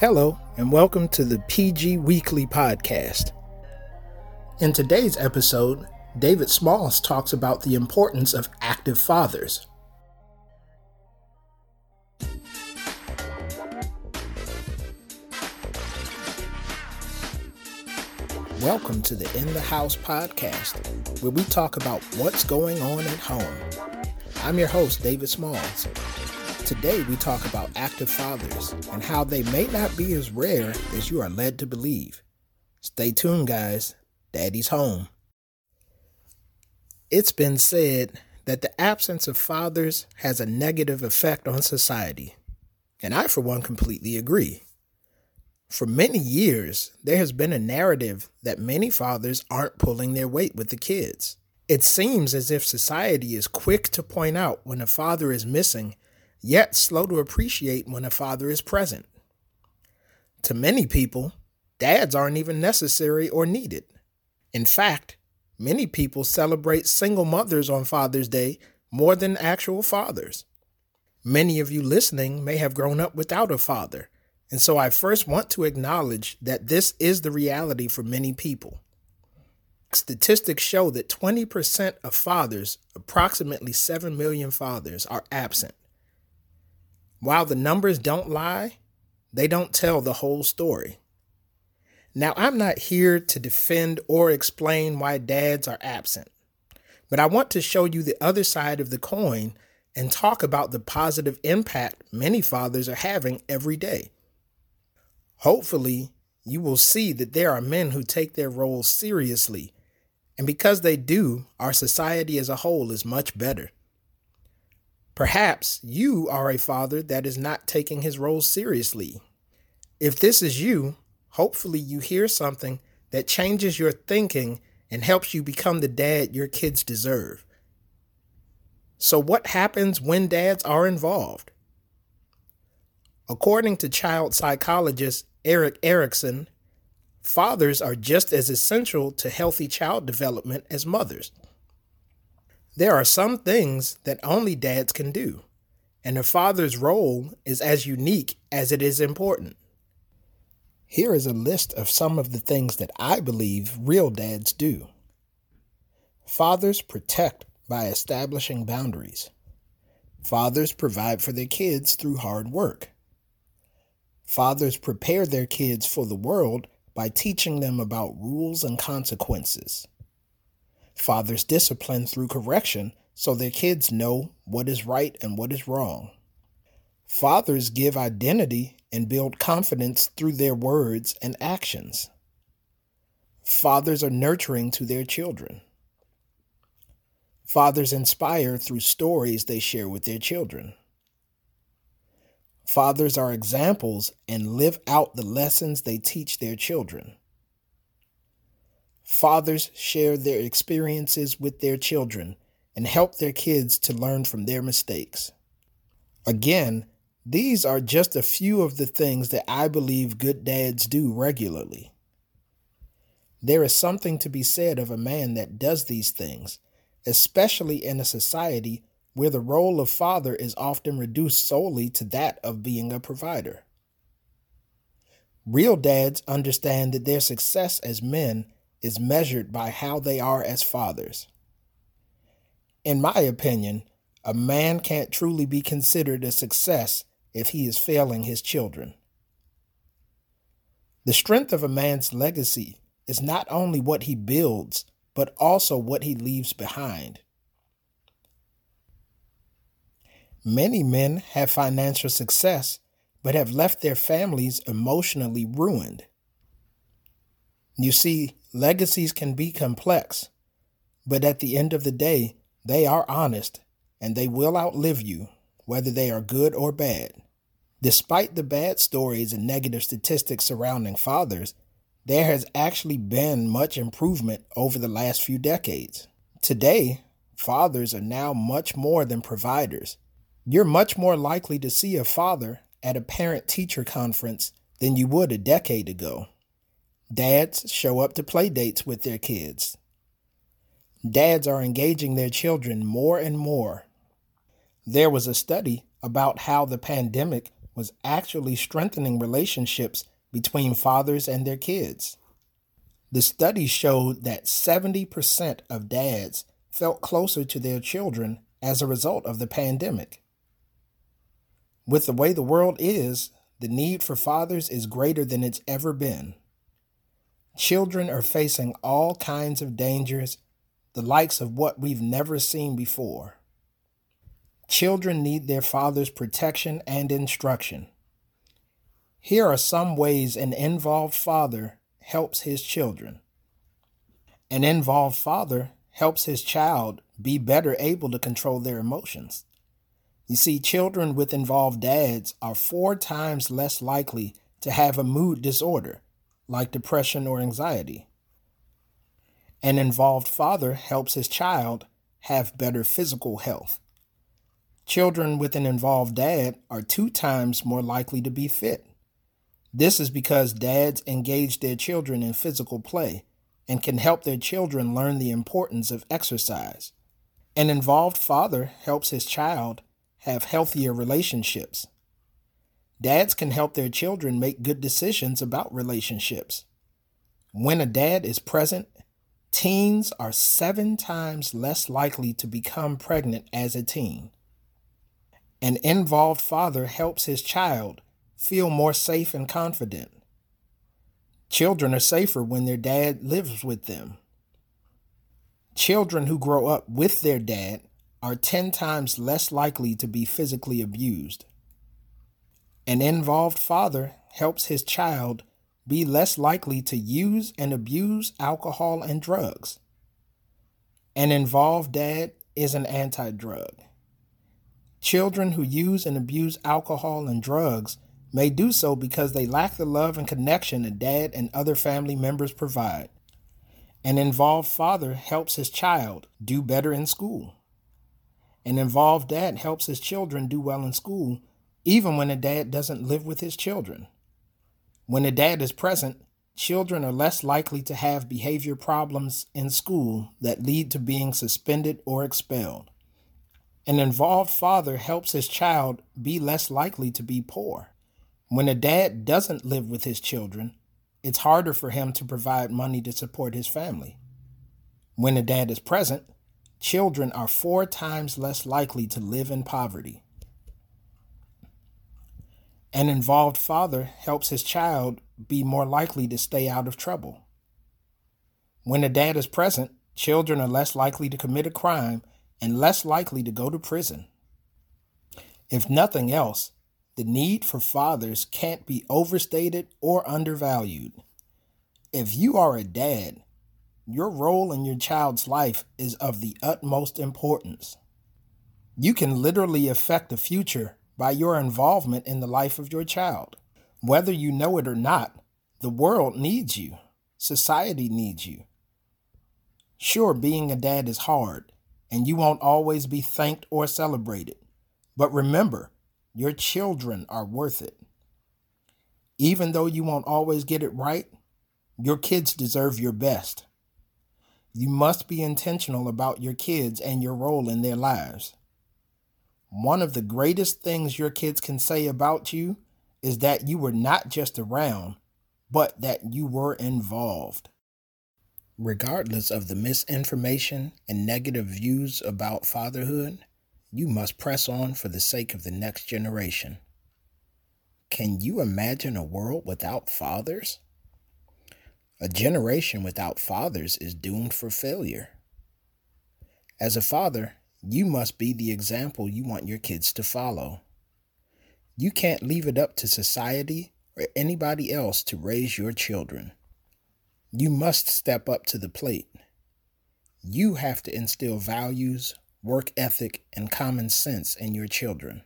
Hello, and welcome to the PG Weekly Podcast. In today's episode, David Smalls talks about the importance of active fathers. Welcome to the In the House podcast, where we talk about what's going on at home. I'm your host, David Smalls. Today, we talk about active fathers and how they may not be as rare as you are led to believe. Stay tuned, guys. Daddy's home. It's been said that the absence of fathers has a negative effect on society. And I, for one, completely agree. For many years, there has been a narrative that many fathers aren't pulling their weight with the kids. It seems as if society is quick to point out when a father is missing yet slow to appreciate when a father is present. To many people, dads aren't even necessary or needed. In fact, many people celebrate single mothers on Father's Day more than actual fathers. Many of you listening may have grown up without a father, and so I first want to acknowledge that this is the reality for many people. Statistics show that 20% of fathers, approximately 7 million fathers, are absent. While the numbers don't lie, they don't tell the whole story. Now, I'm not here to defend or explain why dads are absent, but I want to show you the other side of the coin and talk about the positive impact many fathers are having every day. Hopefully, you will see that there are men who take their roles seriously, and because they do, our society as a whole is much better. Perhaps you are a father that is not taking his role seriously. If this is you, hopefully you hear something that changes your thinking and helps you become the dad your kids deserve. So, what happens when dads are involved? According to child psychologist Erik Erikson, fathers are just as essential to healthy child development as mothers. There are some things that only dads can do, and a father's role is as unique as it is important. Here is a list of some of the things that I believe real dads do. Fathers protect by establishing boundaries. Fathers provide for their kids through hard work. Fathers prepare their kids for the world by teaching them about rules and consequences. Fathers discipline through correction so their kids know what is right and what is wrong. Fathers give identity and build confidence through their words and actions. Fathers are nurturing to their children. Fathers inspire through stories they share with their children. Fathers are examples and live out the lessons they teach their children. Fathers share their experiences with their children and help their kids to learn from their mistakes. Again, these are just a few of the things that I believe good dads do regularly. There is something to be said of a man that does these things, especially in a society where the role of father is often reduced solely to that of being a provider. Real dads understand that their success as men is measured by how they are as fathers. In my opinion, a man can't truly be considered a success if he is failing his children. The strength of a man's legacy is not only what he builds, but also what he leaves behind. Many men have financial success, but have left their families emotionally ruined. You see, legacies can be complex, but at the end of the day, they are honest and they will outlive you, whether they are good or bad. Despite the bad stories and negative statistics surrounding fathers, there has actually been much improvement over the last few decades. Today, fathers are now much more than providers. You're much more likely to see a father at a parent teacher conference than you would a decade ago. Dads show up to play dates with their kids. Dads are engaging their children more and more. There was a study about how the pandemic was actually strengthening relationships between fathers and their kids. The study showed that 70% of dads felt closer to their children as a result of the pandemic. With the way the world is, the need for fathers is greater than it's ever been. Children are facing all kinds of dangers, the likes of what we've never seen before. Children need their father's protection and instruction. Here are some ways an involved father helps his children. An involved father helps his child be better able to control their emotions. You see, children with involved dads are four times less likely to have a mood disorder, like depression or anxiety. An involved father helps his child have better physical health. Children with an involved dad are two times more likely to be fit. This is because dads engage their children in physical play and can help their children learn the importance of exercise. An involved father helps his child have healthier relationships. Dads can help their children make good decisions about relationships. When a dad is present, teens are seven times less likely to become pregnant as a teen. An involved father helps his child feel more safe and confident. Children are safer when their dad lives with them. Children who grow up with their dad are 10 times less likely to be physically abused. An involved father helps his child be less likely to use and abuse alcohol and drugs. An involved dad is an anti drug. Children who use and abuse alcohol and drugs may do so because they lack the love and connection a dad and other family members provide. An involved father helps his child do better in school. An involved dad helps his children do well in school, even when a dad doesn't live with his children. When a dad is present, children are less likely to have behavior problems in school that lead to being suspended or expelled. An involved father helps his child be less likely to be poor. When a dad doesn't live with his children, it's harder for him to provide money to support his family. When a dad is present, children are four times less likely to live in poverty. An involved father helps his child be more likely to stay out of trouble. When a dad is present, children are less likely to commit a crime and less likely to go to prison. If nothing else, the need for fathers can't be overstated or undervalued. If you are a dad, your role in your child's life is of the utmost importance. You can literally affect the future by your involvement in the life of your child. Whether you know it or not, the world needs you. Society needs you. Sure, being a dad is hard, and you won't always be thanked or celebrated. But remember, your children are worth it. Even though you won't always get it right, your kids deserve your best. You must be intentional about your kids and your role in their lives. One of the greatest things your kids can say about you is that you were not just around, but that you were involved. Regardless of the misinformation and negative views about fatherhood, you must press on for the sake of the next generation. Can you imagine a world without fathers? A generation without fathers is doomed for failure. As a father, you must be the example you want your kids to follow. You can't leave it up to society or anybody else to raise your children. You must step up to the plate. You have to instill values, work ethic, and common sense in your children.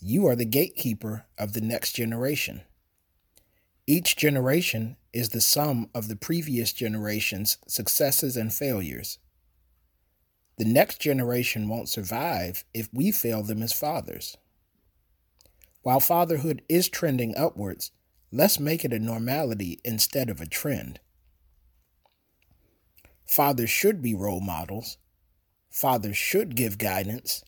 You are the gatekeeper of the next generation. Each generation is the sum of the previous generation's successes and failures. The next generation won't survive if we fail them as fathers. While fatherhood is trending upwards, let's make it a normality instead of a trend. Fathers should be role models, Fathers should give guidance,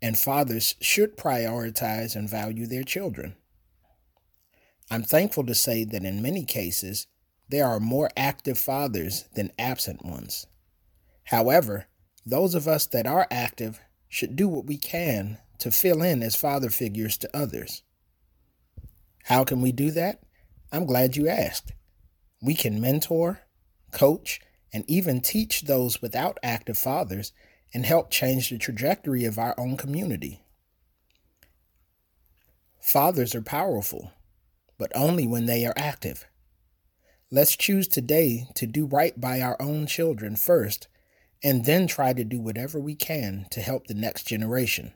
and fathers should prioritize and value their children. I'm thankful to say that in many cases, there are more active fathers than absent ones. However, those of us that are active should do what we can to fill in as father figures to others. How can we do that? I'm glad you asked. We can mentor, coach, and even teach those without active fathers and help change the trajectory of our own community. Fathers are powerful, but only when they are active. Let's choose today to do right by our own children first and then try to do whatever we can to help the next generation.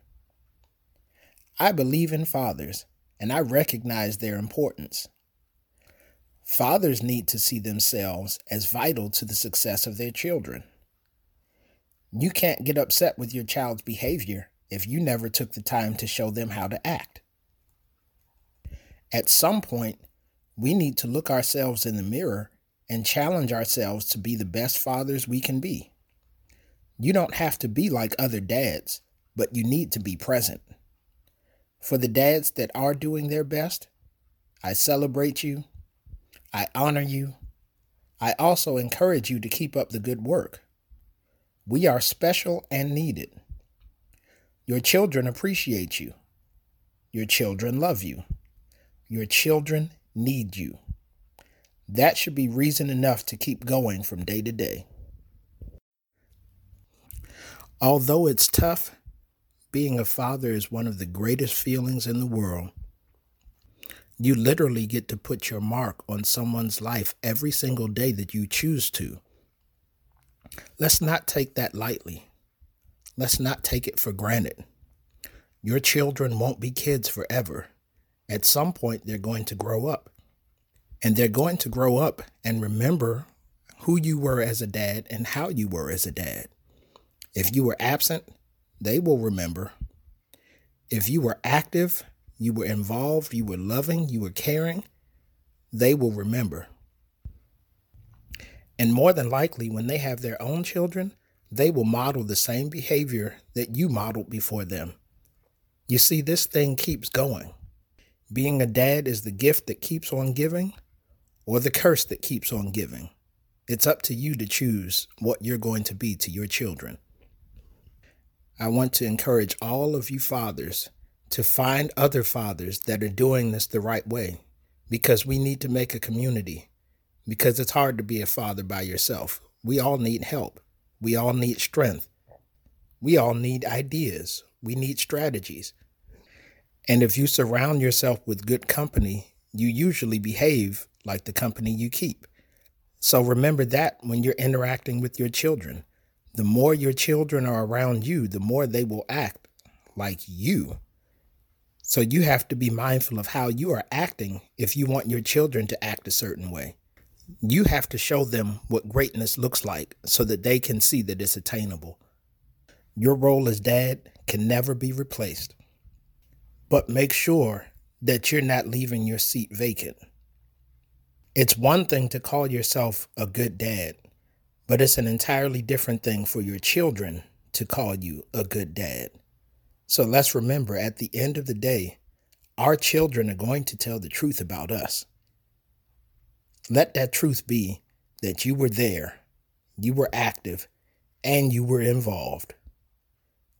I believe in fathers, and I recognize their importance. Fathers need to see themselves as vital to the success of their children. You can't get upset with your child's behavior if you never took the time to show them how to act. At some point, we need to look ourselves in the mirror and challenge ourselves to be the best fathers we can be. You don't have to be like other dads, but you need to be present. For the dads that are doing their best, I celebrate you. I honor you. I also encourage you to keep up the good work. We are special and needed. Your children appreciate you. Your children love you. Your children need you. That should be reason enough to keep going from day to day. Although it's tough, being a father is one of the greatest feelings in the world. You literally get to put your mark on someone's life every single day that you choose to. Let's not take that lightly. Let's not take it for granted. Your children won't be kids forever. At some point, they're going to grow up. And they're going to grow up and remember who you were as a dad and how you were as a dad. If you were absent, they will remember. If you were active, you were involved, you were loving, you were caring, they will remember. And more than likely, when they have their own children, they will model the same behavior that you modeled before them. You see, this thing keeps going. Being a dad is the gift that keeps on giving or the curse that keeps on giving. It's up to you to choose what you're going to be to your children. I want to encourage all of you fathers to find other fathers that are doing this the right way because we need to make a community. Because it's hard to be a father by yourself. We all need help. We all need strength. We all need ideas. We need strategies. And if you surround yourself with good company, you usually behave like the company you keep. So remember that when you're interacting with your children the more your children are around you, the more they will act like you. So you have to be mindful of how you are acting if you want your children to act a certain way. You have to show them what greatness looks like so that they can see that it's attainable. Your role as dad can never be replaced. But make sure that you're not leaving your seat vacant. It's one thing to call yourself a good dad but it's an entirely different thing for your children to call you a good dad. So let's remember at the end of the day, our children are going to tell the truth about us. Let that truth be that you were there, you were active, and you were involved.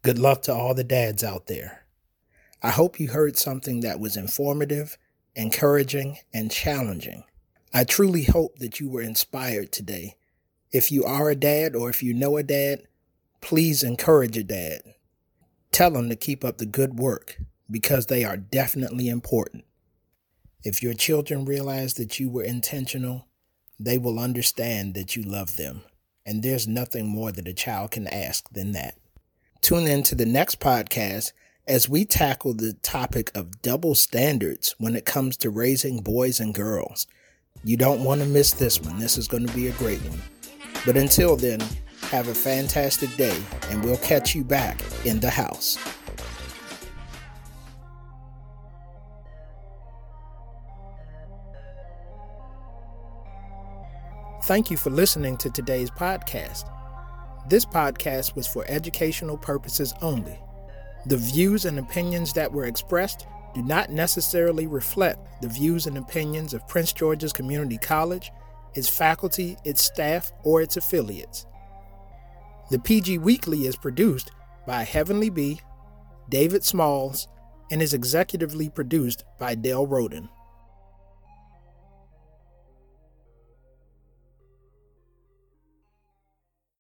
Good luck to all the dads out there. I hope you heard something that was informative, encouraging, and challenging. I truly hope that you were inspired today if you are a dad or if you know a dad, please encourage a dad. Tell them to keep up the good work because they are definitely important. If your children realize that you were intentional, they will understand that you love them. And there's nothing more that a child can ask than that. Tune in to the next podcast as we tackle the topic of double standards when it comes to raising boys and girls. You don't want to miss this one. This is going to be a great one. But until then, have a fantastic day, and we'll catch you back in the house. Thank you for listening to today's podcast. This podcast was for educational purposes only. The views and opinions that were expressed do not necessarily reflect the views and opinions of Prince George's Community College, its faculty, its staff, or its affiliates. The PG Weekly is produced by Heavenly B, David Smalls, and is executively produced by Dale Roden.